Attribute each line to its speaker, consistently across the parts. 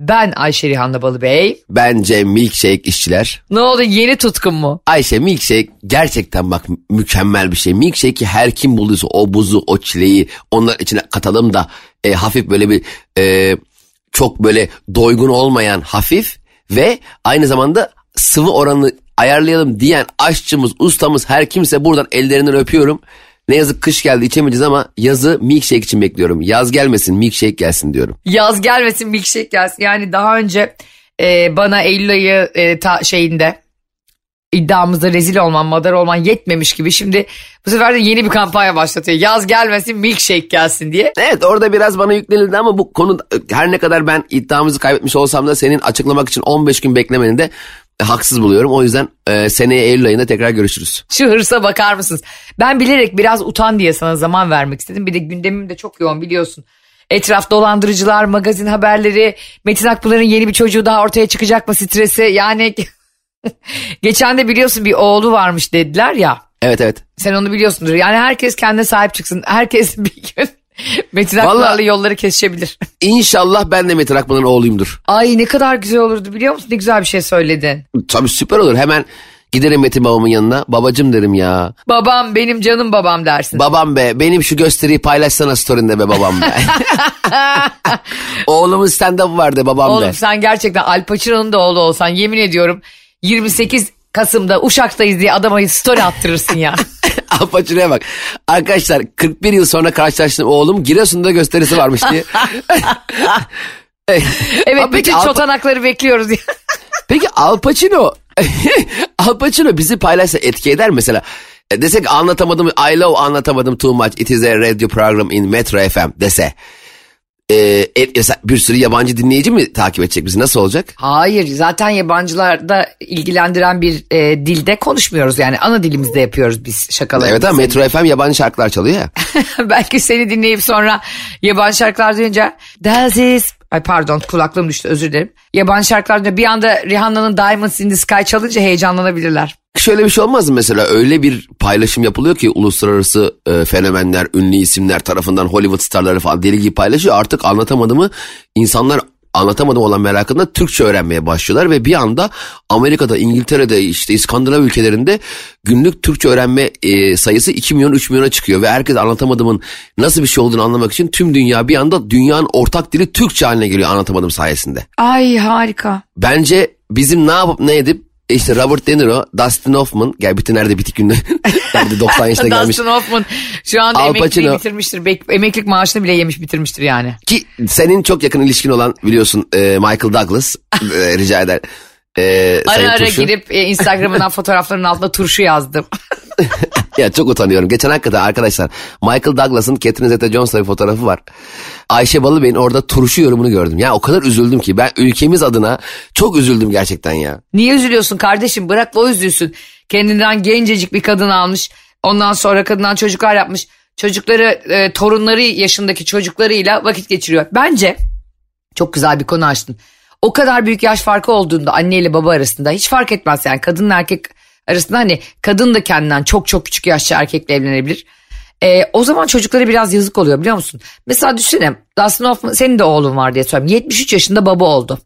Speaker 1: Ben Ayşe Rihanna Balıbey.
Speaker 2: Bence milkshake işçiler.
Speaker 1: Ne oldu yeni tutkun mu?
Speaker 2: Ayşe milkshake gerçekten bak mükemmel bir şey. Milkshake'i her kim bulduysa o buzu o çileği onlar içine katalım da e, hafif böyle bir e, çok böyle doygun olmayan hafif ve aynı zamanda sıvı oranını ayarlayalım diyen aşçımız ustamız her kimse buradan ellerinden öpüyorum. Ne yazık kış geldi içemeyeceğiz ama yazı milkshake için bekliyorum. Yaz gelmesin milkshake gelsin diyorum.
Speaker 1: Yaz gelmesin milkshake gelsin. Yani daha önce e, bana Eylül ayı e, ta, şeyinde iddiamızda rezil olman, madar olman yetmemiş gibi. Şimdi bu sefer de yeni bir kampanya başlatıyor. Yaz gelmesin milkshake gelsin diye.
Speaker 2: Evet orada biraz bana yüklenildi ama bu konu her ne kadar ben iddiamızı kaybetmiş olsam da senin açıklamak için 15 gün beklemeni de haksız buluyorum. O yüzden e, seneye Eylül ayında tekrar görüşürüz.
Speaker 1: Şu hırsa bakar mısınız? Ben bilerek biraz utan diye sana zaman vermek istedim. Bir de gündemim de çok yoğun biliyorsun. Etraf dolandırıcılar, magazin haberleri, Metin Akpınar'ın yeni bir çocuğu daha ortaya çıkacak mı stresi? Yani geçen de biliyorsun bir oğlu varmış dediler ya.
Speaker 2: Evet evet.
Speaker 1: Sen onu biliyorsundur. Yani herkes kendine sahip çıksın. Herkes bir gün Metin Akpınar'la yolları kesişebilir.
Speaker 2: İnşallah ben de Metin Akpınar'ın oğluyumdur.
Speaker 1: Ay ne kadar güzel olurdu biliyor musun? Ne güzel bir şey söyledin.
Speaker 2: Tabii süper olur. Hemen giderim Metin babamın yanına. Babacım derim ya.
Speaker 1: Babam benim canım babam dersin.
Speaker 2: Babam be benim şu gösteriyi paylaşsana story'inde be babam be. Oğlumun stand-up vardı babam
Speaker 1: Oğlum
Speaker 2: be.
Speaker 1: sen gerçekten Al Pacino'nun da oğlu olsan yemin ediyorum 28 Kasım'da Uşak'tayız diye adama story attırırsın ya.
Speaker 2: Apaçırıya bak. Arkadaşlar 41 yıl sonra karşılaştığım oğlum Giresun'da gösterisi varmış diye.
Speaker 1: evet
Speaker 2: Abi
Speaker 1: bütün
Speaker 2: Al-
Speaker 1: çotanakları bekliyoruz diye.
Speaker 2: Peki Al Pacino, Al Pacino bizi paylaşsa etki eder mesela. E, desek anlatamadım, I love anlatamadım too much. It is a radio program in Metro FM dese. E, et, mesela bir sürü yabancı dinleyici mi takip edecek bizi? Nasıl olacak?
Speaker 1: Hayır zaten yabancılarda ilgilendiren bir e, dilde konuşmuyoruz yani ana dilimizde yapıyoruz biz şakaları.
Speaker 2: Evet ama Metro FM yabancı şarkılar çalıyor ya.
Speaker 1: Belki seni dinleyip sonra yabancı şarkılar duyunca That is... Ay pardon kulaklığım düştü özür dilerim. Yabancı şarkılar duyunca bir anda Rihanna'nın Diamonds in the Sky çalınca heyecanlanabilirler.
Speaker 2: Şöyle bir şey olmaz mı mesela öyle bir paylaşım yapılıyor ki uluslararası e, fenomenler, ünlü isimler tarafından Hollywood starları falan deli gibi paylaşıyor. Artık anlatamadığımı insanlar anlatamadım olan merakında Türkçe öğrenmeye başlıyorlar ve bir anda Amerika'da, İngiltere'de işte İskandinav ülkelerinde günlük Türkçe öğrenme e, sayısı 2 milyon 3 milyona çıkıyor ve herkes anlatamadığımın nasıl bir şey olduğunu anlamak için tüm dünya bir anda dünyanın ortak dili Türkçe haline geliyor anlatamadım sayesinde.
Speaker 1: Ay harika.
Speaker 2: Bence bizim ne yapıp ne edip işte Robert De Niro, Dustin Hoffman, gel bütün nerede bitik günde. nerede 90 yaşına gelmiş.
Speaker 1: Dustin Hoffman şu anda
Speaker 2: Al Pacino.
Speaker 1: bitirmiştir. Bek- emeklilik maaşını bile yemiş bitirmiştir yani.
Speaker 2: Ki senin çok yakın ilişkin olan biliyorsun e, Michael Douglas e, rica eder. E,
Speaker 1: Ara ara
Speaker 2: Turşu.
Speaker 1: girip e, Instagram'dan fotoğrafların altına turşu yazdım.
Speaker 2: Ya çok utanıyorum. Geçen hakikaten arkadaşlar Michael Douglas'ın Catherine Zeta-Jones'la bir fotoğrafı var. Ayşe Balıbey'in orada turşu yorumunu gördüm. Ya o kadar üzüldüm ki ben ülkemiz adına çok üzüldüm gerçekten ya.
Speaker 1: Niye üzülüyorsun kardeşim bırak o üzülsün. Kendinden gencecik bir kadın almış. Ondan sonra kadından çocuklar yapmış. Çocukları e, torunları yaşındaki çocuklarıyla vakit geçiriyor. Bence çok güzel bir konu açtın. O kadar büyük yaş farkı olduğunda anne ile baba arasında hiç fark etmez yani kadınla erkek arasında hani kadın da kendinden çok çok küçük yaşta erkekle evlenebilir. E, o zaman çocuklara biraz yazık oluyor biliyor musun? Mesela düşünsene Dustin Hoffman senin de oğlun var diye söyleyeyim. 73 yaşında baba oldu.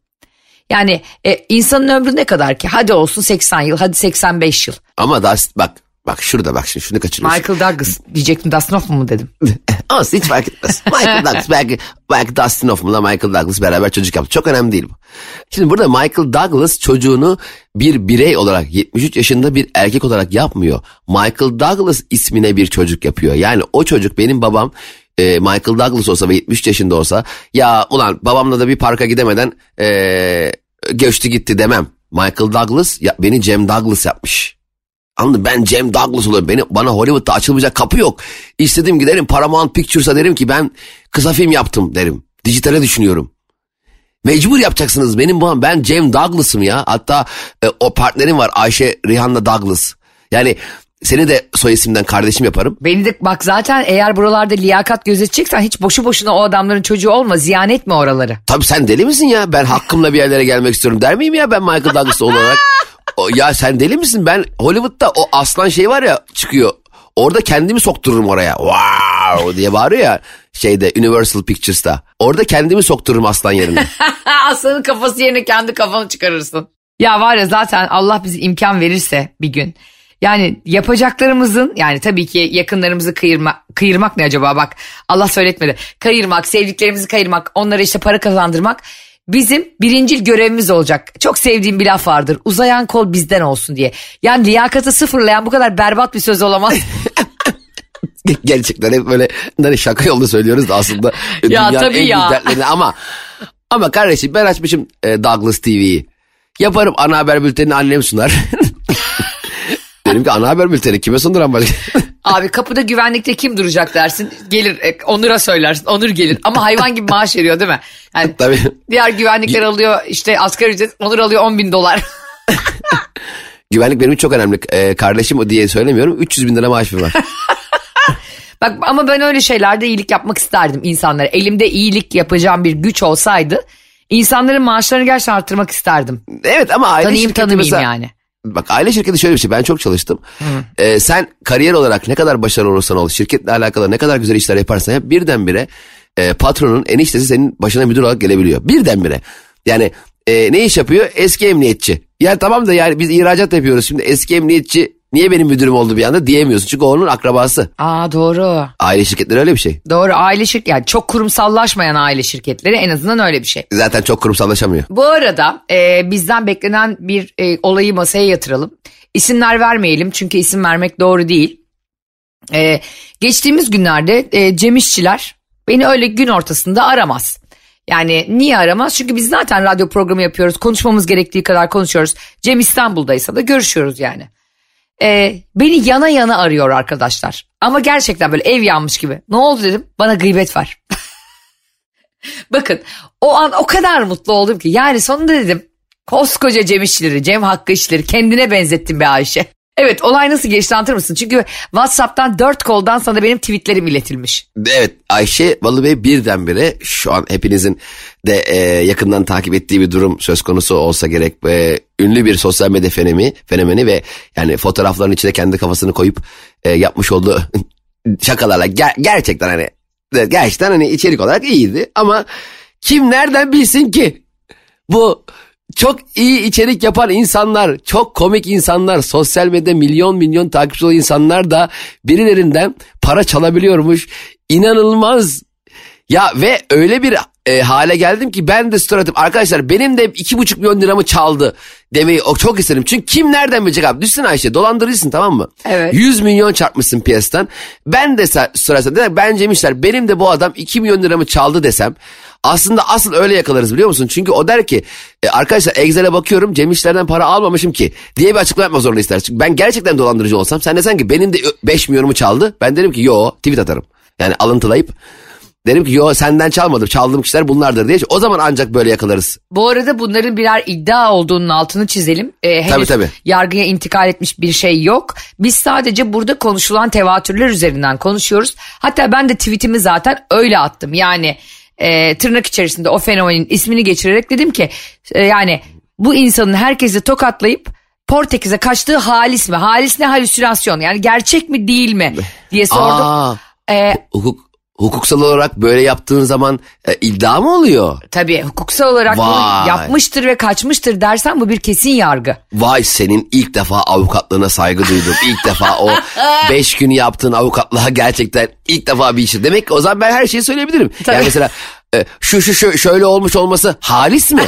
Speaker 1: Yani e, insanın ömrü ne kadar ki? Hadi olsun 80 yıl, hadi 85 yıl.
Speaker 2: Ama Dust, bak bak şurada bak şimdi şunu kaçırıyorsun.
Speaker 1: Michael Douglas diyecektim Dustin Hoffman mı dedim.
Speaker 2: Ama hiç fark etmez. Michael Douglas belki, belki Dustin Hoffman'la Michael Douglas beraber çocuk yaptı. Çok önemli değil bu. Şimdi burada Michael Douglas çocuğunu bir birey olarak 73 yaşında bir erkek olarak yapmıyor. Michael Douglas ismine bir çocuk yapıyor. Yani o çocuk benim babam e, Michael Douglas olsa ve 73 yaşında olsa ya ulan babamla da bir parka gidemeden e, göçtü gitti demem. Michael Douglas ya, beni Cem Douglas yapmış. Anladın ben Cem Douglas oluyorum. Beni, bana Hollywood'da açılmayacak kapı yok. İstediğim giderim Paramount Pictures'a derim ki ben kısa film yaptım derim. Dijitale düşünüyorum. Mecbur yapacaksınız benim babam. Ben Cem Douglas'ım ya. Hatta e, o partnerim var Ayşe Rihanna Douglas. Yani seni de soy isimden kardeşim yaparım.
Speaker 1: Beni de bak zaten eğer buralarda liyakat gözeteceksen hiç boşu boşuna o adamların çocuğu olma ziyan etme oraları.
Speaker 2: Tabii sen deli misin ya? Ben hakkımla bir yerlere gelmek istiyorum der miyim ya ben Michael Douglas olarak? Ya sen deli misin? Ben Hollywood'da o aslan şey var ya çıkıyor. Orada kendimi soktururum oraya. Wow diye bağırıyor ya şeyde Universal Pictures'ta. Orada kendimi soktururum aslan yerine.
Speaker 1: Aslanın kafası yerine kendi kafanı çıkarırsın. Ya var ya zaten Allah bize imkan verirse bir gün. Yani yapacaklarımızın yani tabii ki yakınlarımızı kıyırma, kıyırmak ne acaba bak Allah söyletmedi. Kayırmak, sevdiklerimizi kayırmak, onlara işte para kazandırmak bizim birincil görevimiz olacak. Çok sevdiğim bir laf vardır. Uzayan kol bizden olsun diye. Yani liyakatı sıfırlayan bu kadar berbat bir söz olamaz.
Speaker 2: Gerçekten hep böyle hani şaka yolda söylüyoruz da aslında
Speaker 1: Ya
Speaker 2: dünyanın
Speaker 1: tabii
Speaker 2: en
Speaker 1: ya.
Speaker 2: büyük dertlerini ama ama kardeşim ben açmışım e, Douglas TV'yi. Yaparım ana haber bültenini annem sunar. Dedim ki ana haber bülteni kime sunduran başka?
Speaker 1: Abi kapıda güvenlikte kim duracak dersin. Gelir e, Onur'a söylersin. Onur gelir ama hayvan gibi maaş veriyor değil mi? Yani
Speaker 2: Tabii.
Speaker 1: diğer güvenlikler alıyor işte asgari ücret Onur alıyor 10 bin dolar.
Speaker 2: Güvenlik benim çok önemli. E, kardeşim o diye söylemiyorum. 300 bin lira maaşım var.
Speaker 1: Bak ama ben öyle şeylerde iyilik yapmak isterdim insanlara. Elimde iyilik yapacağım bir güç olsaydı insanların maaşlarını gerçekten arttırmak isterdim.
Speaker 2: evet ama aile
Speaker 1: Tanıyayım tanımayayım
Speaker 2: mesela-
Speaker 1: yani.
Speaker 2: Bak aile şirketi şöyle bir şey ben çok çalıştım. Ee, sen kariyer olarak ne kadar başarılı olursan ol şirketle alakalı ne kadar güzel işler yaparsan yap birdenbire e, patronun eniştesi senin başına müdür olarak gelebiliyor. Birdenbire. Yani e, ne iş yapıyor? Eski emniyetçi. Ya tamam da yani biz ihracat yapıyoruz şimdi eski emniyetçi niye benim müdürüm oldu bir anda diyemiyorsun. Çünkü onun akrabası.
Speaker 1: Aa doğru.
Speaker 2: Aile şirketleri öyle bir şey.
Speaker 1: Doğru aile şirket yani çok kurumsallaşmayan aile şirketleri en azından öyle bir şey.
Speaker 2: Zaten çok kurumsallaşamıyor.
Speaker 1: Bu arada e, bizden beklenen bir e, olayı masaya yatıralım. İsimler vermeyelim çünkü isim vermek doğru değil. E, geçtiğimiz günlerde e, Cem İşçiler beni öyle gün ortasında aramaz. Yani niye aramaz? Çünkü biz zaten radyo programı yapıyoruz. Konuşmamız gerektiği kadar konuşuyoruz. Cem İstanbul'daysa da görüşüyoruz yani. E, beni yana yana arıyor arkadaşlar. Ama gerçekten böyle ev yanmış gibi. Ne oldu dedim. Bana gıybet var. Bakın o an o kadar mutlu oldum ki yani sonunda dedim koskoca Cem İşçileri, Cem Hakkı İşçileri kendine benzettim be Ayşe. Evet olay nasıl geçti anlatır mısın? Çünkü Whatsapp'tan dört koldan sana benim tweetlerim iletilmiş.
Speaker 2: Evet Ayşe Balıbey birdenbire şu an hepinizin de e, yakından takip ettiği bir durum söz konusu olsa gerek. E, ünlü bir sosyal medya fenomeni, fenomeni ve yani fotoğrafların içine kendi kafasını koyup e, yapmış olduğu şakalarla ger- gerçekten hani gerçekten hani içerik olarak iyiydi ama kim nereden bilsin ki bu çok iyi içerik yapan insanlar, çok komik insanlar, sosyal medyada milyon milyon takipçi olan insanlar da birilerinden para çalabiliyormuş. İnanılmaz. Ya ve öyle bir e, hale geldim ki ben de story atıp arkadaşlar benim de iki buçuk milyon liramı çaldı demeyi o çok isterim. Çünkü kim nereden bilecek abi? Düşsene Ayşe dolandırıcısın tamam mı?
Speaker 1: Evet.
Speaker 2: 100 milyon çarpmışsın piyasadan. Ben de sorarsan der, ben Cem İşler benim de bu adam 2 milyon liramı çaldı desem. Aslında asıl öyle yakalarız biliyor musun? Çünkü o der ki e, arkadaşlar Excel'e bakıyorum Cem İşler'den para almamışım ki diye bir açıklama yapma zorunda ister. Çünkü ben gerçekten dolandırıcı olsam sen desen ki benim de 5 milyonumu çaldı. Ben derim ki yo tweet atarım. Yani alıntılayıp derim ki yo senden çalmadım çaldığım kişiler bunlardır diye. O zaman ancak böyle yakalarız.
Speaker 1: Bu arada bunların birer iddia olduğunun altını çizelim. Ee, henüz
Speaker 2: Tabii, tabii.
Speaker 1: yargıya intikal etmiş bir şey yok. Biz sadece burada konuşulan tevatürler üzerinden konuşuyoruz. Hatta ben de tweetimi zaten öyle attım. Yani e, tırnak içerisinde o fenomenin ismini geçirerek dedim ki e, yani bu insanın herkesi tokatlayıp Portekiz'e kaçtığı halis mi? Halis ne halüsinasyon? Yani gerçek mi değil mi diye sordum.
Speaker 2: Aa,
Speaker 1: Ee,
Speaker 2: hukuk, hukuksal olarak böyle yaptığın zaman e, iddia mı oluyor?
Speaker 1: tabii hukuksal olarak bunu
Speaker 2: Vay.
Speaker 1: yapmıştır ve kaçmıştır dersen bu bir kesin yargı.
Speaker 2: Vay senin ilk defa avukatlığına saygı duydum. İlk defa o beş gün yaptığın avukatlığa gerçekten ilk defa bir işi. Demek ki o zaman ben her şeyi söyleyebilirim.
Speaker 1: Tabii.
Speaker 2: Yani mesela e, şu şu şu şöyle olmuş olması halis mi?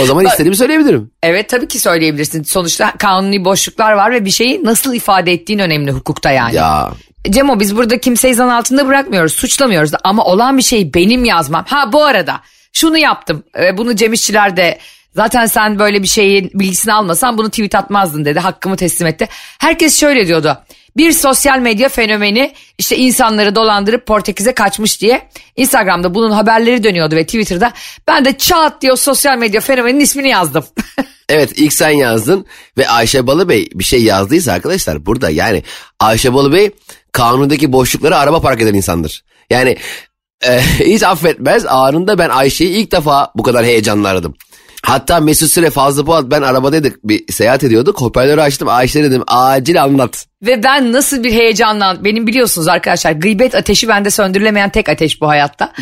Speaker 2: o zaman istediğimi söyleyebilirim.
Speaker 1: Evet tabii ki söyleyebilirsin. Sonuçta kanuni boşluklar var ve bir şeyi nasıl ifade ettiğin önemli hukukta yani.
Speaker 2: Ya
Speaker 1: Cemo biz burada kimseyi zan altında bırakmıyoruz, suçlamıyoruz da ama olan bir şeyi benim yazmam. Ha bu arada şunu yaptım. Ee, bunu Cem İşçiler de zaten sen böyle bir şeyin bilgisini almasan bunu tweet atmazdın dedi. Hakkımı teslim etti. Herkes şöyle diyordu. Bir sosyal medya fenomeni işte insanları dolandırıp Portekiz'e kaçmış diye Instagram'da bunun haberleri dönüyordu ve Twitter'da ben de çat diye o sosyal medya fenomeninin ismini yazdım.
Speaker 2: Evet ilk sen yazdın ve Ayşe Balıbey bir şey yazdıysa arkadaşlar burada yani Ayşe Balıbey kanundaki boşlukları araba park eden insandır. Yani e, hiç affetmez anında ben Ayşe'yi ilk defa bu kadar heyecanlı aradım. Hatta Mesut Süre Fazlı Polat ben arabadaydık bir seyahat ediyorduk hoparlörü açtım Ayşe dedim acil anlat.
Speaker 1: Ve ben nasıl bir heyecanla benim biliyorsunuz arkadaşlar gıybet ateşi bende söndürülemeyen tek ateş bu hayatta.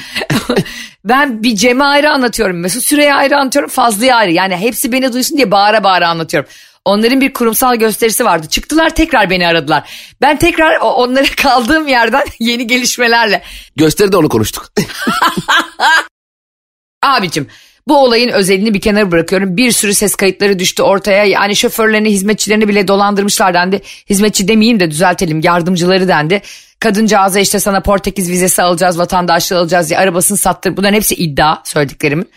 Speaker 1: ben bir Cem'e ayrı anlatıyorum Mesut Süre'ye ayrı anlatıyorum Fazlı'ya ayrı yani hepsi beni duysun diye bağıra bağıra anlatıyorum. Onların bir kurumsal gösterisi vardı. Çıktılar tekrar beni aradılar. Ben tekrar onlara kaldığım yerden yeni gelişmelerle.
Speaker 2: Gösteride onu konuştuk.
Speaker 1: Abicim bu olayın özelini bir kenara bırakıyorum. Bir sürü ses kayıtları düştü ortaya. Yani şoförlerini, hizmetçilerini bile dolandırmışlar dendi. Hizmetçi demeyeyim de düzeltelim yardımcıları dendi. Kadıncağıza işte sana Portekiz vizesi alacağız, vatandaşlığı alacağız diye arabasını sattır. Bunların hepsi iddia söylediklerimin.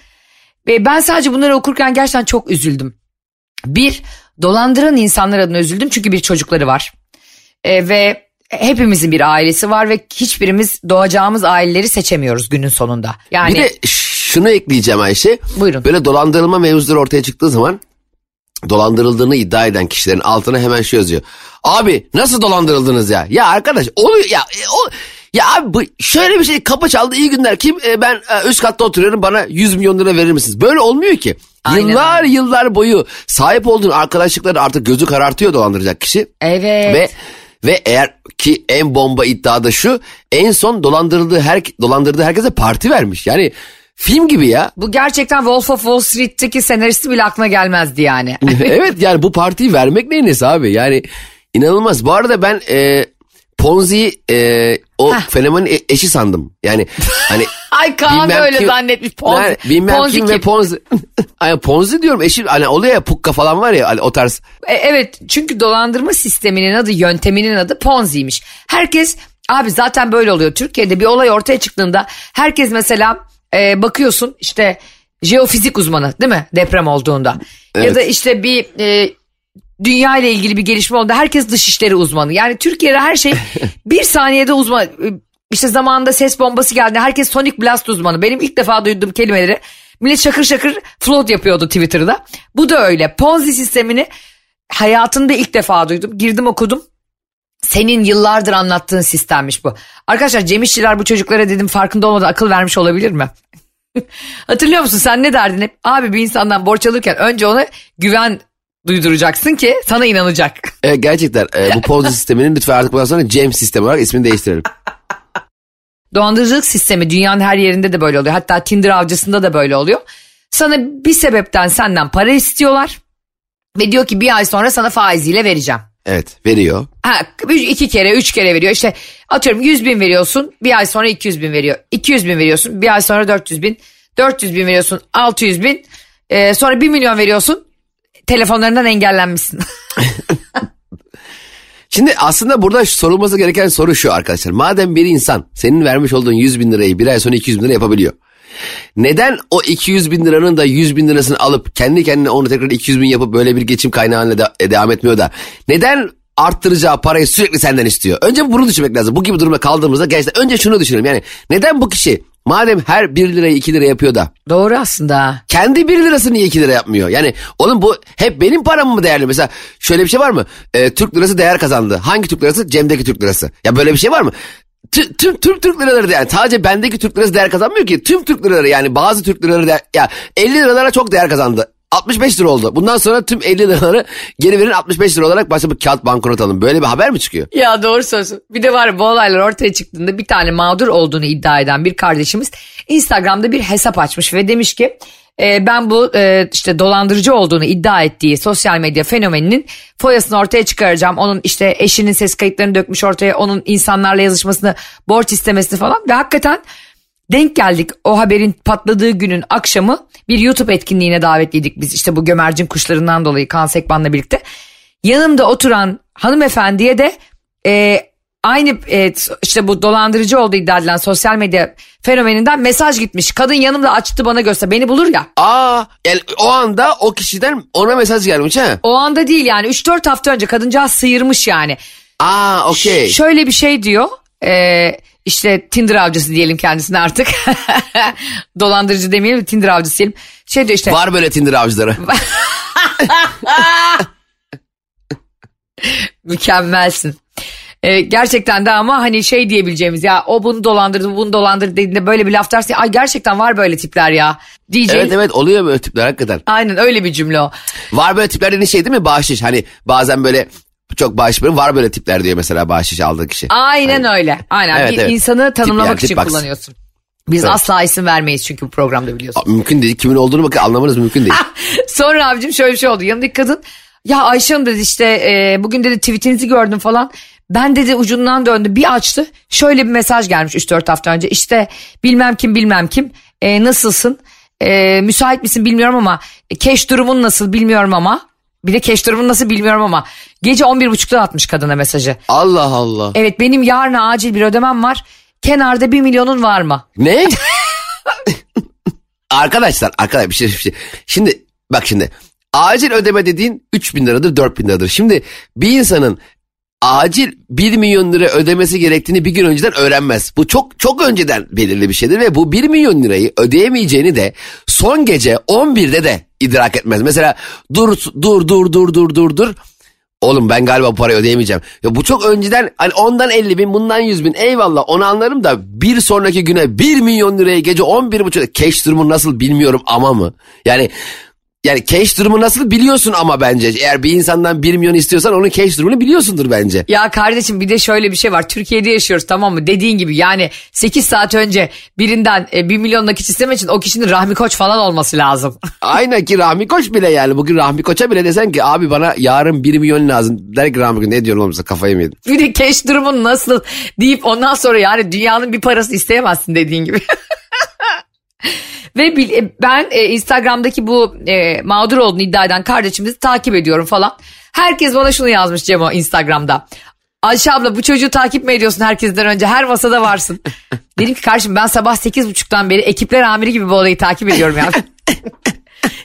Speaker 1: Ve ben sadece bunları okurken gerçekten çok üzüldüm. Bir, dolandıran insanlar adına üzüldüm çünkü bir çocukları var. E, ve hepimizin bir ailesi var ve hiçbirimiz doğacağımız aileleri seçemiyoruz günün sonunda. Yani
Speaker 2: Bir de şunu ekleyeceğim Ayşe.
Speaker 1: Buyurun.
Speaker 2: Böyle dolandırılma mevzuları ortaya çıktığı zaman dolandırıldığını iddia eden kişilerin altına hemen şey yazıyor. Abi nasıl dolandırıldınız ya? Ya arkadaş oluyor ya. e, O, ya abi bu, şöyle bir şey kapı çaldı iyi günler kim E, ben e, üst katta oturuyorum bana 100 milyon lira verir misiniz? Böyle olmuyor ki.
Speaker 1: Aynen
Speaker 2: yıllar yıllar boyu sahip olduğun arkadaşlıkları artık gözü karartıyor dolandıracak kişi.
Speaker 1: evet.
Speaker 2: Ve ve eğer ki en bomba iddiada şu en son dolandırıldığı her dolandırdığı herkese parti vermiş. Yani film gibi ya.
Speaker 1: Bu gerçekten Wolf of Wall Street'teki senaristi bile aklına gelmezdi yani.
Speaker 2: evet yani bu partiyi vermek neyin abi? Yani inanılmaz. Bu arada ben e, Ponzi'yi e, o fenomenin e- eşi sandım. Yani hani
Speaker 1: Ay Kaan öyle
Speaker 2: kim-
Speaker 1: zannetmiş. Ponzi,
Speaker 2: Yani bilmem
Speaker 1: Ponzi
Speaker 2: kim
Speaker 1: kim?
Speaker 2: ve Ponzi. Ay, Ponzi diyorum eşi hani oluyor ya pukka falan var ya hani o tarz.
Speaker 1: E, evet çünkü dolandırma sisteminin adı yönteminin adı Ponzi'ymiş. Herkes abi zaten böyle oluyor. Türkiye'de bir olay ortaya çıktığında herkes mesela e, bakıyorsun işte jeofizik uzmanı değil mi deprem olduğunda. Ya
Speaker 2: Evet.
Speaker 1: da işte bir e, dünya ile ilgili bir gelişme olduğunda herkes dışişleri uzmanı. Yani Türkiye'de her şey bir saniyede uzman. İşte zamanında ses bombası geldi. Herkes Sonic Blast uzmanı. Benim ilk defa duyduğum kelimeleri millet şakır şakır float yapıyordu Twitter'da. Bu da öyle. Ponzi sistemini hayatımda ilk defa duydum. Girdim okudum. Senin yıllardır anlattığın sistemmiş bu. Arkadaşlar Cem İşçiler bu çocuklara dedim farkında olmadan akıl vermiş olabilir mi? Hatırlıyor musun sen ne derdin hep? Abi bir insandan borç alırken önce ona güven duyduracaksın ki sana inanacak.
Speaker 2: E, gerçekten e, bu Ponzi sisteminin lütfen artık bundan sonra Cem sistemi olarak ismini değiştirelim.
Speaker 1: Dolandırıcılık sistemi dünyanın her yerinde de böyle oluyor. Hatta Tinder avcısında da böyle oluyor. Sana bir sebepten senden para istiyorlar. Ve diyor ki bir ay sonra sana faiziyle vereceğim.
Speaker 2: Evet veriyor.
Speaker 1: Ha, iki kere üç kere veriyor. İşte atıyorum 100 bin veriyorsun bir ay sonra 200 bin veriyor. 200 bin veriyorsun bir ay sonra 400 bin. 400 bin veriyorsun 600 bin. Ee, sonra 1 milyon veriyorsun telefonlarından engellenmişsin.
Speaker 2: Şimdi aslında burada sorulması gereken soru şu arkadaşlar. Madem bir insan senin vermiş olduğun 100 bin lirayı bir ay sonra 200 bin lira yapabiliyor. Neden o 200 bin liranın da 100 bin lirasını alıp kendi kendine onu tekrar 200 bin yapıp böyle bir geçim kaynağıyla da, e, devam etmiyor da neden arttıracağı parayı sürekli senden istiyor? Önce bunu düşünmek lazım. Bu gibi durumda kaldığımızda gerçekten önce şunu düşünelim. Yani neden bu kişi madem her 1 lirayı 2 lira yapıyor da
Speaker 1: Doğru aslında.
Speaker 2: kendi 1 lirası niye 2 lira yapmıyor? Yani oğlum bu hep benim param mı değerli? Mesela şöyle bir şey var mı? Ee, Türk lirası değer kazandı. Hangi Türk lirası? Cem'deki Türk lirası. Ya böyle bir şey var mı? Tü- Tüm tüm Türk liraları da yani sadece bendeki Türk lirası değer kazanmıyor ki. Tüm Türk liraları yani bazı Türk liraları değer, ya 50 liralara çok değer kazandı. 65 lira oldu. Bundan sonra tüm 50 liraları geri verin 65 lira olarak başka bir kağıt banknot alın. Böyle bir haber mi çıkıyor?
Speaker 1: Ya doğru söylüyorsun. Bir de var bu olaylar ortaya çıktığında bir tane mağdur olduğunu iddia eden bir kardeşimiz Instagram'da bir hesap açmış ve demiş ki e, ben bu e, işte dolandırıcı olduğunu iddia ettiği sosyal medya fenomeninin foyasını ortaya çıkaracağım. Onun işte eşinin ses kayıtlarını dökmüş ortaya onun insanlarla yazışmasını borç istemesini falan ve hakikaten denk geldik o haberin patladığı günün akşamı bir YouTube etkinliğine davetliydik biz işte bu gömercin kuşlarından dolayı Kaan Sekban'la birlikte. Yanımda oturan hanımefendiye de e, aynı e, işte bu dolandırıcı olduğu iddia edilen sosyal medya fenomeninden mesaj gitmiş. Kadın yanımda açtı bana göster beni bulur ya.
Speaker 2: Aa yani o anda o kişiden ona mesaj gelmiş ha.
Speaker 1: O anda değil yani 3-4 hafta önce kadıncağız sıyırmış yani.
Speaker 2: Aa okey.
Speaker 1: Şöyle bir şey diyor. E, işte Tinder avcısı diyelim kendisine artık. Dolandırıcı demeyelim Tinder avcısı diyelim. Şey diyor işte.
Speaker 2: Var böyle Tinder avcıları.
Speaker 1: Mükemmelsin. Ee, gerçekten de ama hani şey diyebileceğimiz ya o bunu dolandırdı bu bunu dolandırdı dediğinde böyle bir laf dersin. Ay gerçekten var böyle tipler ya. Diyeceğiz.
Speaker 2: Evet evet oluyor böyle tipler hakikaten.
Speaker 1: Aynen öyle bir cümle o.
Speaker 2: Var böyle tipler dediğin şey değil mi? Bahşiş. Hani bazen böyle çok böyle var böyle tipler diyor mesela bahşiş aldığı kişi.
Speaker 1: Aynen öyle. Aynen
Speaker 2: Evet,
Speaker 1: bir
Speaker 2: evet.
Speaker 1: insanı tanımlamak
Speaker 2: Tip yani,
Speaker 1: için
Speaker 2: tip
Speaker 1: kullanıyorsun. Biz
Speaker 2: Evet.
Speaker 1: asla isim vermeyiz çünkü bu programda biliyorsun.
Speaker 2: Aa, Mümkün değil. Kimin olduğunu bakın anlamanız mümkün değil.
Speaker 1: Sonra abicim şöyle bir şey oldu. Yanındaki kadın ya Ayşe Hanım dedi işte e, bugün dedi tweetinizi gördüm falan. Ben dedi ucundan döndü bir açtı. Şöyle bir mesaj gelmiş 3-4 hafta önce. İşte bilmem kim bilmem kim e, nasılsın? E, müsait misin bilmiyorum ama cash durumun nasıl bilmiyorum ama. Bir de cash durumun nasıl bilmiyorum ama. Gece 11.30'da atmış kadına mesajı.
Speaker 2: Allah Allah.
Speaker 1: Evet benim yarın acil bir ödemem var. Kenarda bir milyonun var mı?
Speaker 2: Ne? arkadaşlar arkadaşlar bir şey, bir şey. Şimdi bak şimdi acil ödeme dediğin 3 bin liradır 4 bin liradır. Şimdi bir insanın acil 1 milyon lira ödemesi gerektiğini bir gün önceden öğrenmez. Bu çok çok önceden belirli bir şeydir ve bu 1 milyon lirayı ödeyemeyeceğini de son gece 11'de de idrak etmez. Mesela dur dur dur dur dur dur dur. Oğlum ben galiba bu parayı ödeyemeyeceğim. Ya bu çok önceden hani ondan 50 bin bundan 100 bin eyvallah onu anlarım da bir sonraki güne 1 milyon liraya gece 11 buçuk cash durumu nasıl bilmiyorum ama mı? Yani yani cash durumu nasıl biliyorsun ama bence. Eğer bir insandan 1 milyon istiyorsan onun cash durumunu biliyorsundur bence.
Speaker 1: Ya kardeşim bir de şöyle bir şey var. Türkiye'de yaşıyoruz tamam mı? Dediğin gibi yani 8 saat önce birinden e, 1 milyon nakit istemek için o kişinin Rahmi Koç falan olması lazım.
Speaker 2: Aynen ki Rahmi Koç bile yani. Bugün Rahmi Koç'a bile desen ki abi bana yarın 1 milyon lazım. Der ki Rahmi Koç ne diyorsun oğlum sen kafayı mı yedin?
Speaker 1: bir de cash durumun nasıl deyip ondan sonra yani dünyanın bir parası isteyemezsin dediğin gibi. Ve e, ben e, Instagram'daki bu e, mağdur olduğunu iddia eden kardeşimizi takip ediyorum falan. Herkes bana şunu yazmış Cemo Instagram'da. Ayşe abla bu çocuğu takip mi ediyorsun herkesten önce? Her masada varsın. Dedim ki kardeşim ben sabah 8.30'dan beri ekipler amiri gibi bu olayı takip ediyorum yani.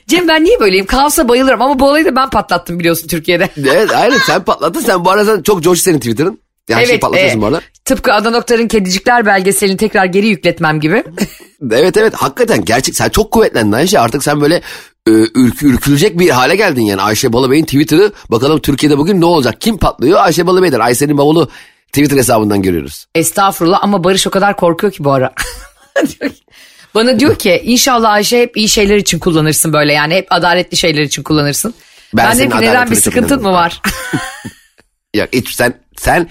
Speaker 1: Cem ben niye böyleyim? Kaosa bayılırım ama bu olayı da ben patlattım biliyorsun Türkiye'de.
Speaker 2: Evet aynen sen patlattın. Sen bu arada çok coş senin Twitter'ın. Her şeyi patlatıyorsun
Speaker 1: e,
Speaker 2: bu arada.
Speaker 1: Tıpkı Adnan Oktar'ın Kedicikler belgeselini tekrar geri yükletmem gibi.
Speaker 2: Evet evet hakikaten gerçek sen çok kuvvetlendin Ayşe artık sen böyle e, ürk, ürkülecek bir hale geldin yani Ayşe Balıbey'in Twitter'ı bakalım Türkiye'de bugün ne olacak kim patlıyor Ayşe Balıbey'den Ayşe'nin bavulu Twitter hesabından görüyoruz.
Speaker 1: Estağfurullah ama Barış o kadar korkuyor ki bu ara. Bana diyor ki inşallah Ayşe hep iyi şeyler için kullanırsın böyle yani hep adaletli şeyler için kullanırsın.
Speaker 2: Ben
Speaker 1: Ben, dedim ki neden bir sıkıntın mı var?
Speaker 2: Ya hiç sen sen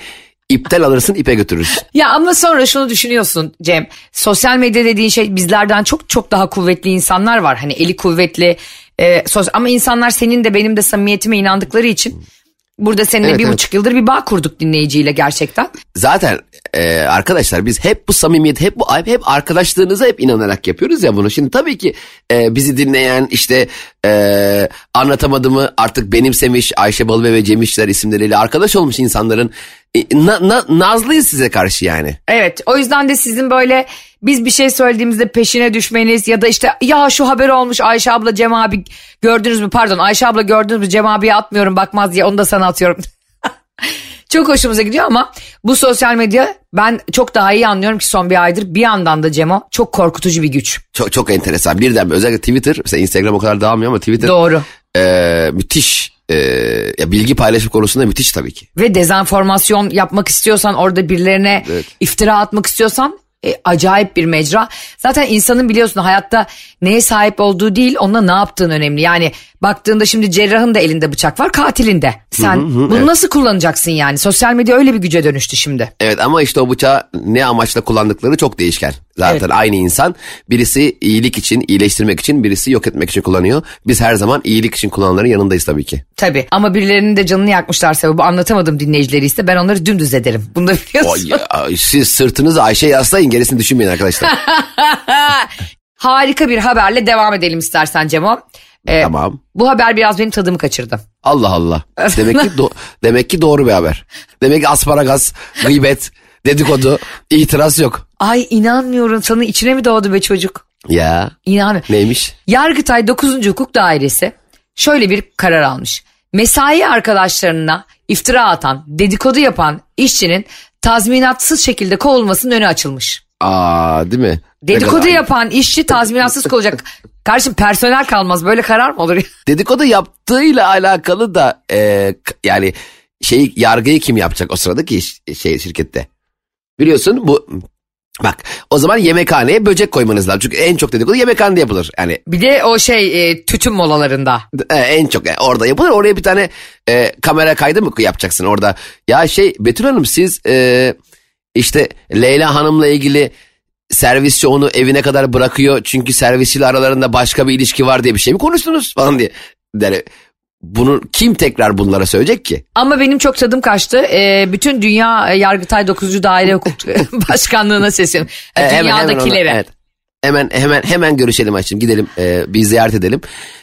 Speaker 2: iptal alırsın ipe götürürsün.
Speaker 1: ya ama sonra şunu düşünüyorsun Cem. Sosyal medya dediğin şey bizlerden çok çok daha kuvvetli insanlar var. Hani eli kuvvetli. E, sos- ama insanlar senin de benim de samimiyetime inandıkları için burada seninle
Speaker 2: Evet,
Speaker 1: bir
Speaker 2: evet.
Speaker 1: buçuk yıldır bir bağ kurduk dinleyiciyle gerçekten.
Speaker 2: Zaten e, arkadaşlar biz hep bu samimiyet hep bu hep arkadaşlığınıza hep inanarak yapıyoruz ya bunu. Şimdi tabii ki e, bizi dinleyen işte e, anlatamadığımı artık benimsemiş Ayşe Balıbey ve Cem İşçiler isimleriyle arkadaş olmuş insanların na, na- nazlıyız size karşı yani.
Speaker 1: Evet o yüzden de sizin böyle biz bir şey söylediğimizde peşine düşmeniz ya da işte ya şu haber olmuş Ayşe abla Cem abi gördünüz mü pardon Ayşe abla gördünüz mü Cem abiye atmıyorum bakmaz diye onu da sana atıyorum. çok hoşumuza gidiyor ama bu sosyal medya ben çok daha iyi anlıyorum ki son bir aydır bir yandan da Cemo çok korkutucu bir güç.
Speaker 2: Çok çok enteresan birden özellikle Twitter mesela Instagram o kadar dağılmıyor ama Twitter
Speaker 1: Doğru.
Speaker 2: e, müthiş e, ya bilgi paylaşım konusunda müthiş tabii ki.
Speaker 1: Ve dezenformasyon yapmak istiyorsan orada birilerine
Speaker 2: Evet.
Speaker 1: iftira atmak istiyorsan e, acayip bir mecra. Zaten insanın biliyorsun hayatta neye sahip olduğu değil onunla ne yaptığın önemli. Yani baktığında şimdi cerrahın da elinde bıçak var katilin de. Sen bunu nasıl kullanacaksın yani? Sosyal medya öyle bir güce dönüştü şimdi.
Speaker 2: Evet ama işte o bıçağı ne amaçla kullandıkları çok değişken. Zaten
Speaker 1: Evet.
Speaker 2: aynı insan birisi iyilik için, iyileştirmek için, birisi yok etmek için kullanıyor. Biz her zaman iyilik için kullananların yanındayız tabii ki.
Speaker 1: Tabii ama birilerinin de canını yakmışlarsa bu anlatamadım dinleyicileri ise ben onları dümdüz ederim. Bunu da biliyorsun.
Speaker 2: O, ya, siz sırtınızı Ayşe'ye yaslayın gerisini düşünmeyin arkadaşlar.
Speaker 1: Harika bir haberle devam edelim istersen Cemo. Ee,
Speaker 2: tamam.
Speaker 1: Bu haber biraz benim tadımı kaçırdı.
Speaker 2: Allah Allah. Demek ki do- demek ki doğru bir haber. Demek ki asparagas, gıybet, dedikodu, itiraz yok.
Speaker 1: Ay inanmıyorum sana içine mi doğdu be çocuk?
Speaker 2: Ya
Speaker 1: İnanmıyorum.
Speaker 2: neymiş?
Speaker 1: Yargıtay 9. Hukuk Dairesi şöyle bir karar almış. Mesai arkadaşlarına iftira atan, dedikodu yapan işçinin tazminatsız şekilde kovulmasının önü açılmış.
Speaker 2: Aa değil mi?
Speaker 1: Dedikodu yapan işçi tazminatsız kovulacak. Kardeşim personel kalmaz böyle karar mı olur?
Speaker 2: Dedikodu yaptığıyla alakalı da e, yani şey yargıyı kim yapacak o sırada ki iş- şey şirkette? Biliyorsun bu bak o zaman yemekhaneye böcek koymanız lazım. Çünkü en çok dedikodu yemekhanede yapılır. Yani
Speaker 1: Bir de o şey e, tütün molalarında.
Speaker 2: e, en çok e, orada yapılır. Oraya bir tane e, kamera kaydı mı yapacaksın orada? Ya şey Betül Hanım siz e, işte Leyla Hanım'la ilgili servisçi onu evine kadar bırakıyor. Çünkü servisçiyle aralarında başka bir ilişki var diye bir şey mi konuştunuz falan diye. Yani bunu kim tekrar bunlara söyleyecek ki?
Speaker 1: Ama benim çok tadım kaçtı. E, bütün Dünya e, Yargıtay 9. Daire Hukuk Başkanlığı'na sesleniyorum. E,
Speaker 2: E, hemen- hemen
Speaker 1: Dünyadakilere.
Speaker 2: evet. Hemen hemen hemen görüşelim açım. Gidelim e, bir ziyaret edelim.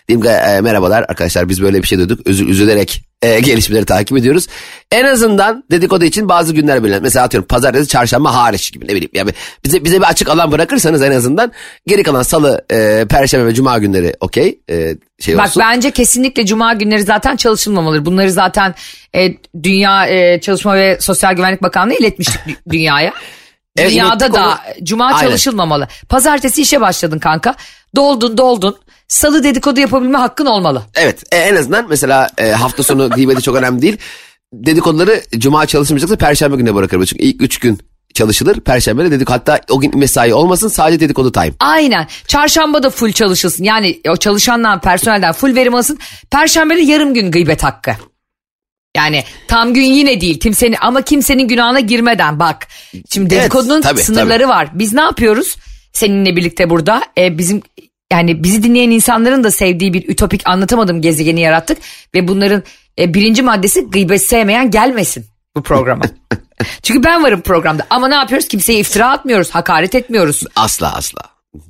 Speaker 2: Diyeyim ki e, merhabalar arkadaşlar biz böyle bir şey duyduk. Üzü, üzülerek e, gelişmeleri takip ediyoruz. En azından dedikodu için bazı günler belirlen. Mesela atıyorum pazartesi çarşamba hariç gibi ne bileyim. Yani bize bize bir açık alan bırakırsanız en azından geri kalan salı, e, perşembe ve cuma günleri okey e, şey
Speaker 1: Bak
Speaker 2: olsun.
Speaker 1: bence kesinlikle cuma günleri zaten çalışılmamalı. Bunları zaten e, Dünya e, Çalışma ve Sosyal Güvenlik Bakanlığı iletmiştik dü- dünyaya.
Speaker 2: Evet,
Speaker 1: Dünyada da
Speaker 2: onu.
Speaker 1: cuma
Speaker 2: Aynen.
Speaker 1: çalışılmamalı. Pazartesi işe başladın kanka. Doldun doldun. Salı dedikodu yapabilme hakkın olmalı.
Speaker 2: Evet e, en azından mesela e, hafta sonu gıybeti çok önemli değil. Dedikoduları cuma çalışmayacaksa perşembe gününe bırakırım. Çünkü ilk üç gün çalışılır. Perşembe de dedik hatta o gün mesai olmasın sadece dedikodu time.
Speaker 1: Aynen. Çarşamba da full çalışılsın. Yani o çalışandan, personelden full verim alsın. Perşembe de yarım gün gıybet hakkı. Yani tam gün yine değil kimsenin ama kimsenin günahına girmeden bak. Şimdi
Speaker 2: Evet,
Speaker 1: dedikodunun
Speaker 2: tabii,
Speaker 1: sınırları var. Biz ne yapıyoruz? Seninle birlikte burada e, bizim yani bizi dinleyen insanların da sevdiği bir ütopik anlatamadım gezegeni yarattık ve bunların e, birinci maddesi gıybet sevmeyen gelmesin bu programa. Çünkü ben varım programda ama ne yapıyoruz? Kimseye iftira atmıyoruz, hakaret etmiyoruz.
Speaker 2: Asla asla.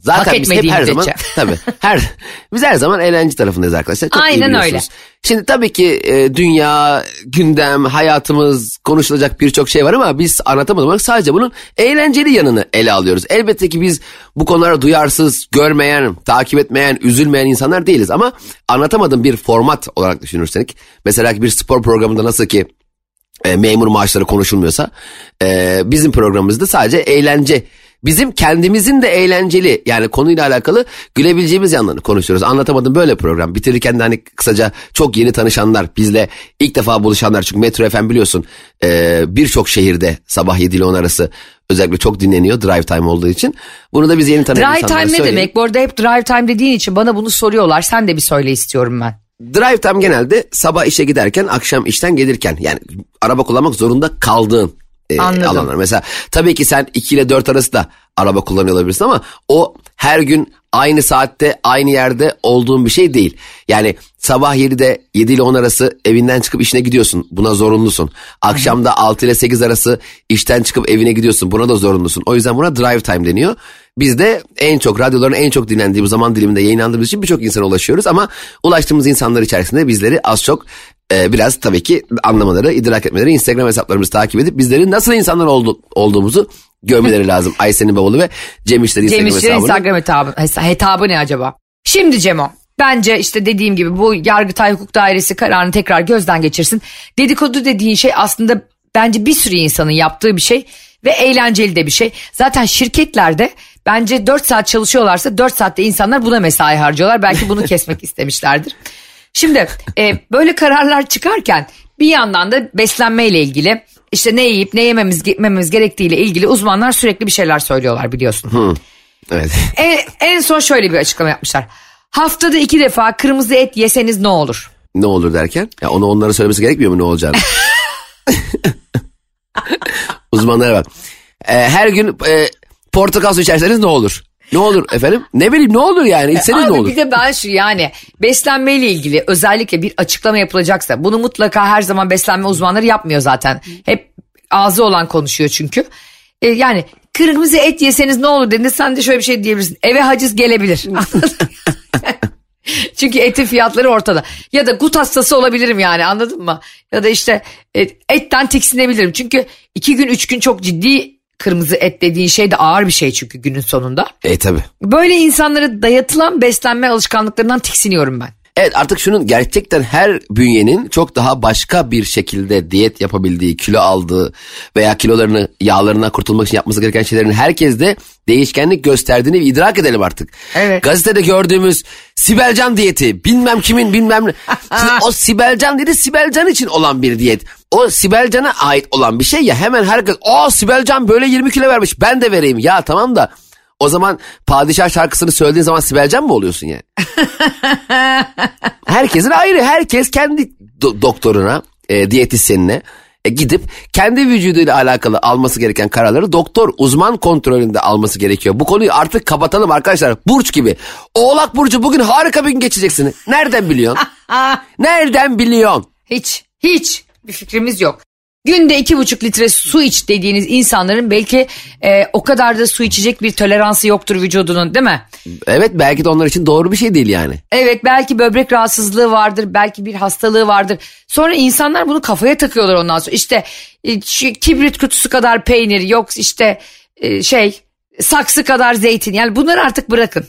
Speaker 2: Zaten
Speaker 1: Hak
Speaker 2: biz hep her zaman tabii her biz her zaman eğlence tarafındayız arkadaşlar. Çok
Speaker 1: Aynen öyle.
Speaker 2: Şimdi tabii ki e, dünya, gündem, hayatımız konuşulacak birçok şey var ama biz anlatamadım olarak sadece bunun eğlenceli yanını ele alıyoruz. Elbette ki biz bu konulara duyarsız, görmeyen, takip etmeyen, üzülmeyen insanlar değiliz ama anlatamadım bir format olarak düşünürsek mesela bir spor programında nasıl ki e, memur maaşları konuşulmuyorsa e, bizim programımızda sadece eğlence bizim kendimizin de eğlenceli yani konuyla alakalı gülebileceğimiz yanlarını konuşuyoruz. Anlatamadım böyle program. Bitirirken de hani kısaca çok yeni tanışanlar bizle ilk defa buluşanlar çünkü Metro FM biliyorsun e, birçok şehirde sabah 7 ile 10 arası özellikle çok dinleniyor drive time olduğu için. Bunu da biz yeni tanıyan
Speaker 1: Drive
Speaker 2: insanlara
Speaker 1: time ne demek? Bu arada hep drive time dediğin için bana bunu soruyorlar. Sen de bir söyle istiyorum ben.
Speaker 2: Drive time genelde sabah işe giderken akşam işten gelirken yani araba kullanmak zorunda kaldığın e,
Speaker 1: Anladım.
Speaker 2: alanlar. Mesela tabii ki sen 2 ile 4 arası da araba kullanıyor olabilirsin ama o her gün aynı saatte aynı yerde olduğun bir şey değil. Yani sabah 7'de 7 ile 10 arası evinden çıkıp işine gidiyorsun. Buna zorunlusun. Akşam da 6 ile 8 arası işten çıkıp evine gidiyorsun. Buna da zorunlusun. O yüzden buna drive time deniyor. Biz de en çok radyoların en çok dinlendiği bu zaman diliminde yayınlandığımız için birçok insana ulaşıyoruz. Ama ulaştığımız insanlar içerisinde bizleri az çok e, biraz tabii ki anlamaları, idrak etmeleri, Instagram hesaplarımızı takip edip bizlerin nasıl insanlar oldu, olduğumuzu görmeleri lazım. Aysen'in bavulu ve Cem İşler'in Instagram
Speaker 1: Cem
Speaker 2: hesabını.
Speaker 1: Instagram hesabı, hesa- hetabı ne acaba? Şimdi Cemo bence işte dediğim gibi bu Yargıtay Hukuk Dairesi kararını tekrar gözden geçirsin. Dedikodu dediğin şey aslında bence bir sürü insanın yaptığı bir şey ve eğlenceli de bir şey. Zaten şirketlerde bence 4 saat çalışıyorlarsa 4 saatte insanlar buna mesai harcıyorlar. Belki bunu kesmek istemişlerdir. Şimdi e, böyle kararlar çıkarken bir yandan da beslenmeyle ilgili işte ne yiyip ne yememiz, yememiz gerektiğiyle ilgili uzmanlar sürekli bir şeyler söylüyorlar biliyorsun.
Speaker 2: Evet.
Speaker 1: En, en son şöyle bir açıklama yapmışlar. Haftada iki defa kırmızı et yeseniz ne olur?
Speaker 2: ne olur derken? Ya onu onlara söylemesi gerekmiyor mu ne olacağını? Uzmanlara bak. E, her gün e, portakal su içerseniz ne olur? Ne olur efendim? Ne bileyim ne olur yani? İçseniz ne olur?
Speaker 1: bir de ben şu yani beslenmeyle ilgili özellikle bir açıklama yapılacaksa bunu mutlaka her zaman beslenme uzmanları yapmıyor zaten. Hep ağzı olan konuşuyor çünkü. E, yani kırmızı et yeseniz ne olur dediğinde sen de şöyle bir şey diyebilirsin. Eve haciz gelebilir. Çünkü etin fiyatları ortada. Ya da gut hastası olabilirim yani anladın mı? Ya da işte e, etten tiksinebilirim. Çünkü iki gün üç gün çok ciddi kırmızı et dediğin şey de ağır bir şey çünkü günün sonunda.
Speaker 2: E tabi.
Speaker 1: Böyle insanlara dayatılan beslenme alışkanlıklarından tiksiniyorum ben.
Speaker 2: Evet artık şunun gerçekten her bünyenin çok daha başka bir şekilde diyet yapabildiği, kilo aldığı veya kilolarını yağlarına kurtulmak için yapması gereken şeylerin herkeste değişkenlik gösterdiğini idrak edelim artık.
Speaker 1: Evet.
Speaker 2: Gazetede gördüğümüz Sibelcan diyeti bilmem kimin bilmem ne. O Sibelcan dedi Sibelcan için olan bir diyet. O Sibelcan'a ait olan bir şey ya hemen herkes o Sibelcan böyle 20 kilo vermiş ben de vereyim. Ya tamam da o zaman padişah şarkısını söylediğin zaman Sibelcan mı oluyorsun yani? Herkesin ayrı. Herkes kendi do- doktoruna, e, diyetisyenine e, gidip kendi vücuduyla alakalı alması gereken kararları doktor uzman kontrolünde alması gerekiyor. Bu konuyu artık kapatalım arkadaşlar. Burç gibi. Oğlak Burcu bugün harika bir gün geçeceksin. Nereden biliyorsun? Nereden biliyorsun?
Speaker 1: Hiç, hiç bir fikrimiz yok. Günde iki buçuk litre su iç dediğiniz insanların belki e, o kadar da su içecek bir toleransı yoktur vücudunun değil mi?
Speaker 2: Evet belki de onlar için doğru bir şey değil yani.
Speaker 1: Evet belki böbrek rahatsızlığı vardır, belki bir hastalığı vardır. Sonra insanlar bunu kafaya takıyorlar ondan sonra. İşte e, kibrit kutusu kadar peynir, yok işte e, şey saksı kadar zeytin. Yani bunları artık bırakın.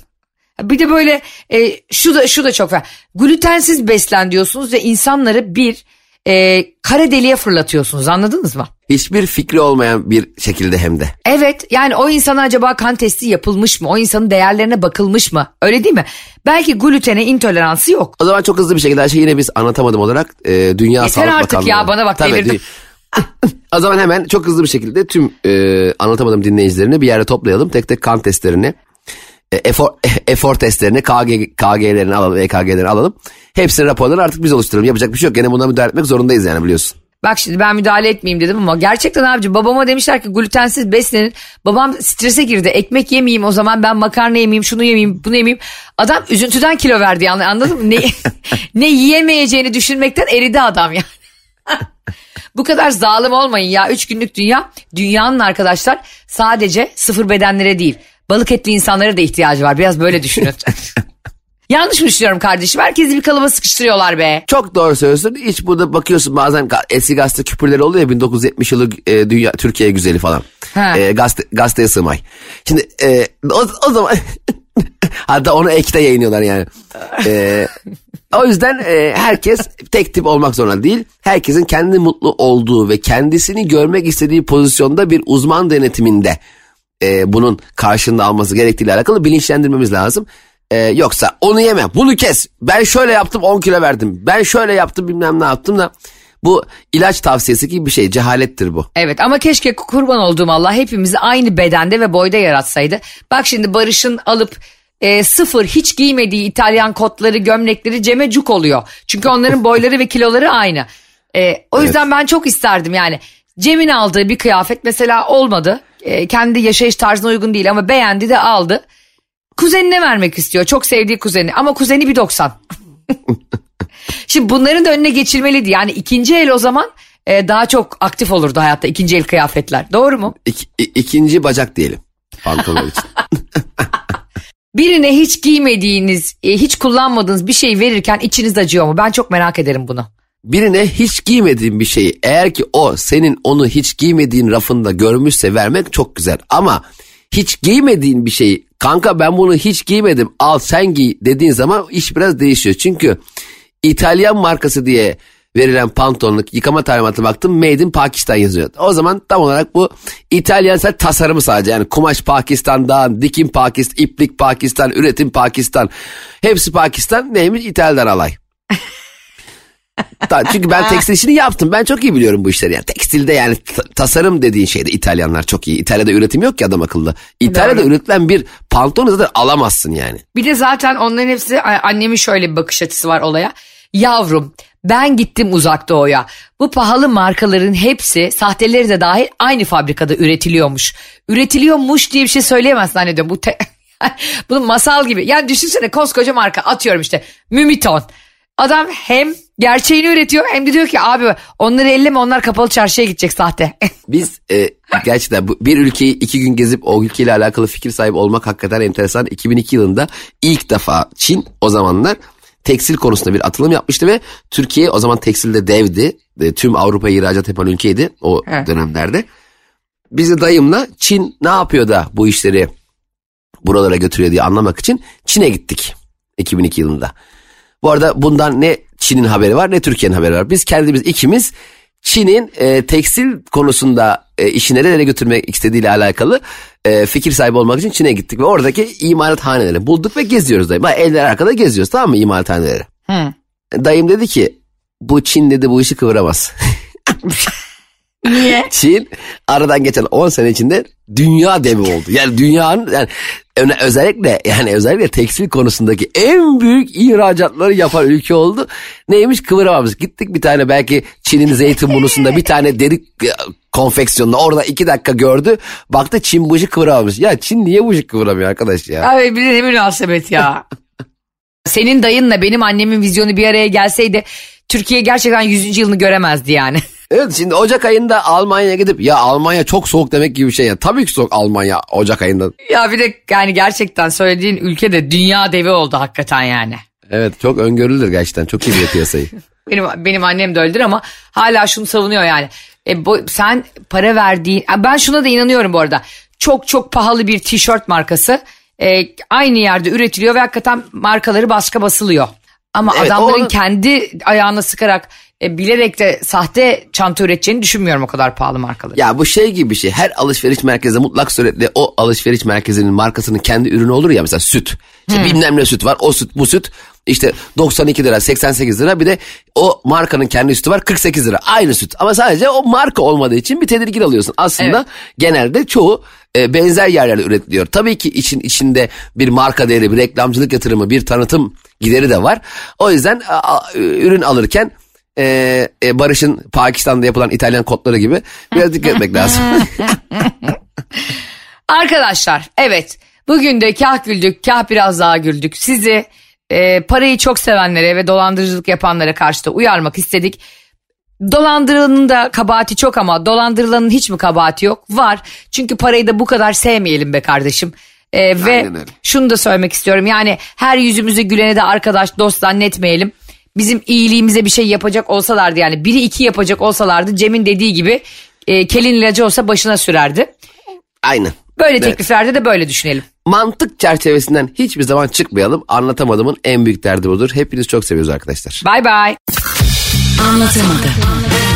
Speaker 1: Bir de böyle e, şu da şu da çok var. Glutensiz beslen diyorsunuz ve insanları bir e, kara deliğe fırlatıyorsunuz anladınız mı?
Speaker 2: Hiçbir fikri olmayan bir şekilde hem de.
Speaker 1: Evet yani o insana acaba kan testi yapılmış mı? O insanın değerlerine bakılmış mı? Öyle değil mi? Belki glutene intoleransı yok.
Speaker 2: O zaman çok hızlı bir şekilde her şeyi yine biz anlatamadım olarak e, Dünya
Speaker 1: Yeter
Speaker 2: Sağlık
Speaker 1: artık
Speaker 2: Bakanlığı.
Speaker 1: ya, bana bak,
Speaker 2: Tabii,
Speaker 1: devirdim.
Speaker 2: dü- o zaman hemen çok hızlı bir şekilde tüm e, anlatamadım dinleyicilerini bir yere toplayalım. Tek tek kan testlerini, efor, efor testlerini, KG, KG'lerini alalım, EKG'lerini alalım. Hepsinin raporlarını artık biz oluşturalım. Yapacak bir şey yok. Gene buna müdahale etmek zorundayız yani biliyorsun.
Speaker 1: Bak şimdi ben müdahale etmeyeyim dedim ama gerçekten abici babama demişler ki glutensiz beslenin. Babam strese girdi. Ekmek yemeyeyim o zaman ben makarna yemeyeyim, şunu yemeyeyim, bunu yemeyeyim. Adam üzüntüden kilo verdi yani anladın mı? Ne, ne yiyemeyeceğini düşünmekten eridi adam yani. Bu kadar zalim olmayın ya. Üç günlük dünya. Dünyanın arkadaşlar sadece sıfır bedenlere değil. Balık etli insanlara da ihtiyacı var. Biraz böyle düşünün. Yanlış mı düşünüyorum kardeşim? Herkesi bir kalıba sıkıştırıyorlar be.
Speaker 2: Çok doğru söylüyorsun. Hiç burada bakıyorsun bazen eski gazete küpürleri oluyor ya 1970 yılı e, dünya Türkiye güzeli falan.
Speaker 1: Ha.
Speaker 2: E, gazete, gazeteye sığmay. Şimdi e, o, o zaman hatta onu ekte yayınlıyorlar yani. E, o yüzden e, herkes tek tip olmak zorunda değil. Herkesin kendi mutlu olduğu ve kendisini görmek istediği pozisyonda bir uzman denetiminde e, bunun karşında alması gerektiğiyle alakalı bilinçlendirmemiz lazım. E, yoksa onu yeme bunu kes ben şöyle yaptım 10 kilo verdim ben şöyle yaptım bilmem ne yaptım da bu ilaç tavsiyesi gibi bir şey cehalettir bu.
Speaker 1: Evet ama keşke kurban olduğum Allah hepimizi aynı bedende ve boyda yaratsaydı. Bak şimdi Barış'ın alıp e, sıfır hiç giymediği İtalyan kotları gömlekleri Cem'e cuk oluyor. Çünkü onların boyları ve kiloları aynı. E, o yüzden ben çok isterdim yani. Cem'in aldığı bir kıyafet mesela olmadı. E, kendi yaşayış tarzına uygun değil ama beğendi de aldı. Kuzenine vermek istiyor. Çok sevdiği kuzeni ama kuzeni bir 90. Şimdi bunların da önüne geçilmeliydi. Yani ikinci el o zaman e, daha çok aktif olurdu hayatta ikinci el kıyafetler. Doğru mu?
Speaker 2: İki, i- ikinci bacak diyelim pantolon için.
Speaker 1: Birine hiç giymediğiniz, e, hiç kullanmadığınız bir şey verirken içiniz acıyor mu? Ben çok merak ederim bunu.
Speaker 2: Birine hiç giymediğin bir şeyi eğer ki o senin onu hiç giymediğin rafında görmüşse vermek çok güzel. Ama hiç giymediğin bir şeyi kanka ben bunu hiç giymedim al sen giy dediğin zaman iş biraz değişiyor. Çünkü İtalyan markası diye verilen pantolonluk yıkama talimatı baktım made in Pakistan yazıyor. O zaman tam olarak bu İtalyan tasarımı sadece yani kumaş Pakistan'dan, dikim Pakistan, iplik Pakistan, üretim Pakistan. Hepsi Pakistan neymiş İtalya'dan alay. Çünkü ben tekstil işini yaptım. Ben çok iyi biliyorum bu işleri. Yani tekstilde yani ta- tasarım dediğin şeyde İtalyanlar çok iyi. İtalya'da üretim yok ki adam akıllı. İtalya'da
Speaker 1: Doğru.
Speaker 2: üretilen bir pantolonu zaten alamazsın yani.
Speaker 1: Bir de zaten onların hepsi annemin şöyle bir bakış açısı var olaya. Yavrum ben gittim uzak doğuya. Bu pahalı markaların hepsi sahteleri de dahil aynı fabrikada üretiliyormuş. Üretiliyormuş diye bir şey söyleyemezsin zannediyorum. Bu te- Bunun masal gibi. Yani düşünsene koskoca marka atıyorum işte Mümiton. Adam hem gerçeğini üretiyor hem de diyor ki abi onları elleme onlar kapalı çarşıya gidecek sahte.
Speaker 2: Biz e, gerçekten bu, bir ülkeyi iki gün gezip o ülkeyle alakalı fikir sahibi olmak hakikaten enteresan. 2002 yılında ilk defa Çin o zamanlar tekstil konusunda bir atılım yapmıştı ve Türkiye o zaman tekstilde devdi. E, tüm Avrupa'ya ihracat yapan ülkeydi o
Speaker 1: Evet.
Speaker 2: dönemlerde. Biz de dayımla Çin ne yapıyor da bu işleri buralara götürüyor diye anlamak için Çin'e gittik 2002 yılında. Bu arada bundan ne Çin'in haberi var ne Türkiye'nin haberi var. Biz kendimiz ikimiz Çin'in e, tekstil konusunda e, işi nerelere götürmek istediğiyle alakalı e, fikir sahibi olmak için Çin'e gittik. Ve oradaki imalathaneleri bulduk ve geziyoruz dayım. Bak, Eller arkada geziyoruz tamam mı imalathaneleri.
Speaker 1: Hı.
Speaker 2: Dayım dedi ki bu Çin dedi bu işi kıvıramaz.
Speaker 1: Niye?
Speaker 2: Çin aradan geçen 10 sene içinde dünya devi oldu. Yani dünyanın yani öne- özellikle yani özellikle tekstil konusundaki en büyük ihracatları yapan ülke oldu. Neymiş kıvıramamız. Gittik bir tane belki Çin'in Zeytinburnu'sunda bir tane deri e, konfeksiyonunda orada iki dakika gördü. Baktı Çin bu işi kıvıramamış. Ya Çin niye bu işi kıvıramıyor arkadaş ya?
Speaker 1: Abi bir de ne münasebet ya. Senin dayınla benim annemin vizyonu bir araya gelseydi Türkiye gerçekten 100. yılını göremezdi yani.
Speaker 2: Evet şimdi Ocak ayında Almanya'ya gidip ya Almanya çok soğuk demek gibi bir şey ya. Tabii ki soğuk Almanya Ocak ayında.
Speaker 1: ya bir de yani gerçekten söylediğin ülke de dünya devi oldu hakikaten yani.
Speaker 2: Evet çok öngörülür gerçekten. Çok iyi bir piyasayı.
Speaker 1: Benim benim annem de öyledir ama hala şunu savunuyor yani. E, bu, sen para verdiğin ben şuna da inanıyorum bu arada. Çok çok pahalı bir tişört markası e, aynı yerde üretiliyor ve hakikaten markaları başka basılıyor. Ama
Speaker 2: Evet,
Speaker 1: adamların
Speaker 2: o-
Speaker 1: kendi ayağına sıkarak e, bilerek de sahte çanta üreteceğini düşünmüyorum o kadar pahalı markaları.
Speaker 2: Ya bu şey gibi bir şey. Her alışveriş merkezinde mutlak suretle o alışveriş merkezinin markasının kendi ürünü olur ya mesela süt. İşte bilmem ne süt var. O süt bu süt işte 92 lira 88 lira bir de o markanın kendi sütü var 48 lira. Aynı süt ama sadece o marka olmadığı için bir tedirgin alıyorsun. Aslında
Speaker 1: Evet.
Speaker 2: genelde çoğu e, benzer yerlerde üretiliyor. Tabii ki için içinde bir marka değeri, bir reklamcılık yatırımı, bir tanıtım gideri de var. O yüzden a, a, ürün alırken e, e, Barış'ın Pakistan'da yapılan İtalyan kodları gibi biraz dikkat etmek lazım.
Speaker 1: Arkadaşlar evet bugün de kah güldük kah biraz daha güldük. Sizi e, parayı çok sevenlere ve dolandırıcılık yapanlara karşı da uyarmak istedik. Dolandırılanın da kabahati çok ama dolandırılanın hiç mi kabahati yok? Var. Çünkü parayı da bu kadar sevmeyelim be kardeşim. E, ve şunu da söylemek istiyorum. Yani her yüzümüzü gülene de arkadaş dost zannetmeyelim. Bizim iyiliğimize bir şey yapacak olsalardı yani biri iki yapacak olsalardı Cem'in dediği gibi e, kelin ilacı olsa başına sürerdi.
Speaker 2: Aynen.
Speaker 1: Böyle
Speaker 2: Evet.
Speaker 1: tekliflerde de böyle düşünelim.
Speaker 2: Mantık çerçevesinden hiçbir zaman çıkmayalım. Anlatamadığımın en büyük derdi budur. Hepinizi çok seviyoruz arkadaşlar.
Speaker 1: Bye bye.
Speaker 3: Anlatamadım.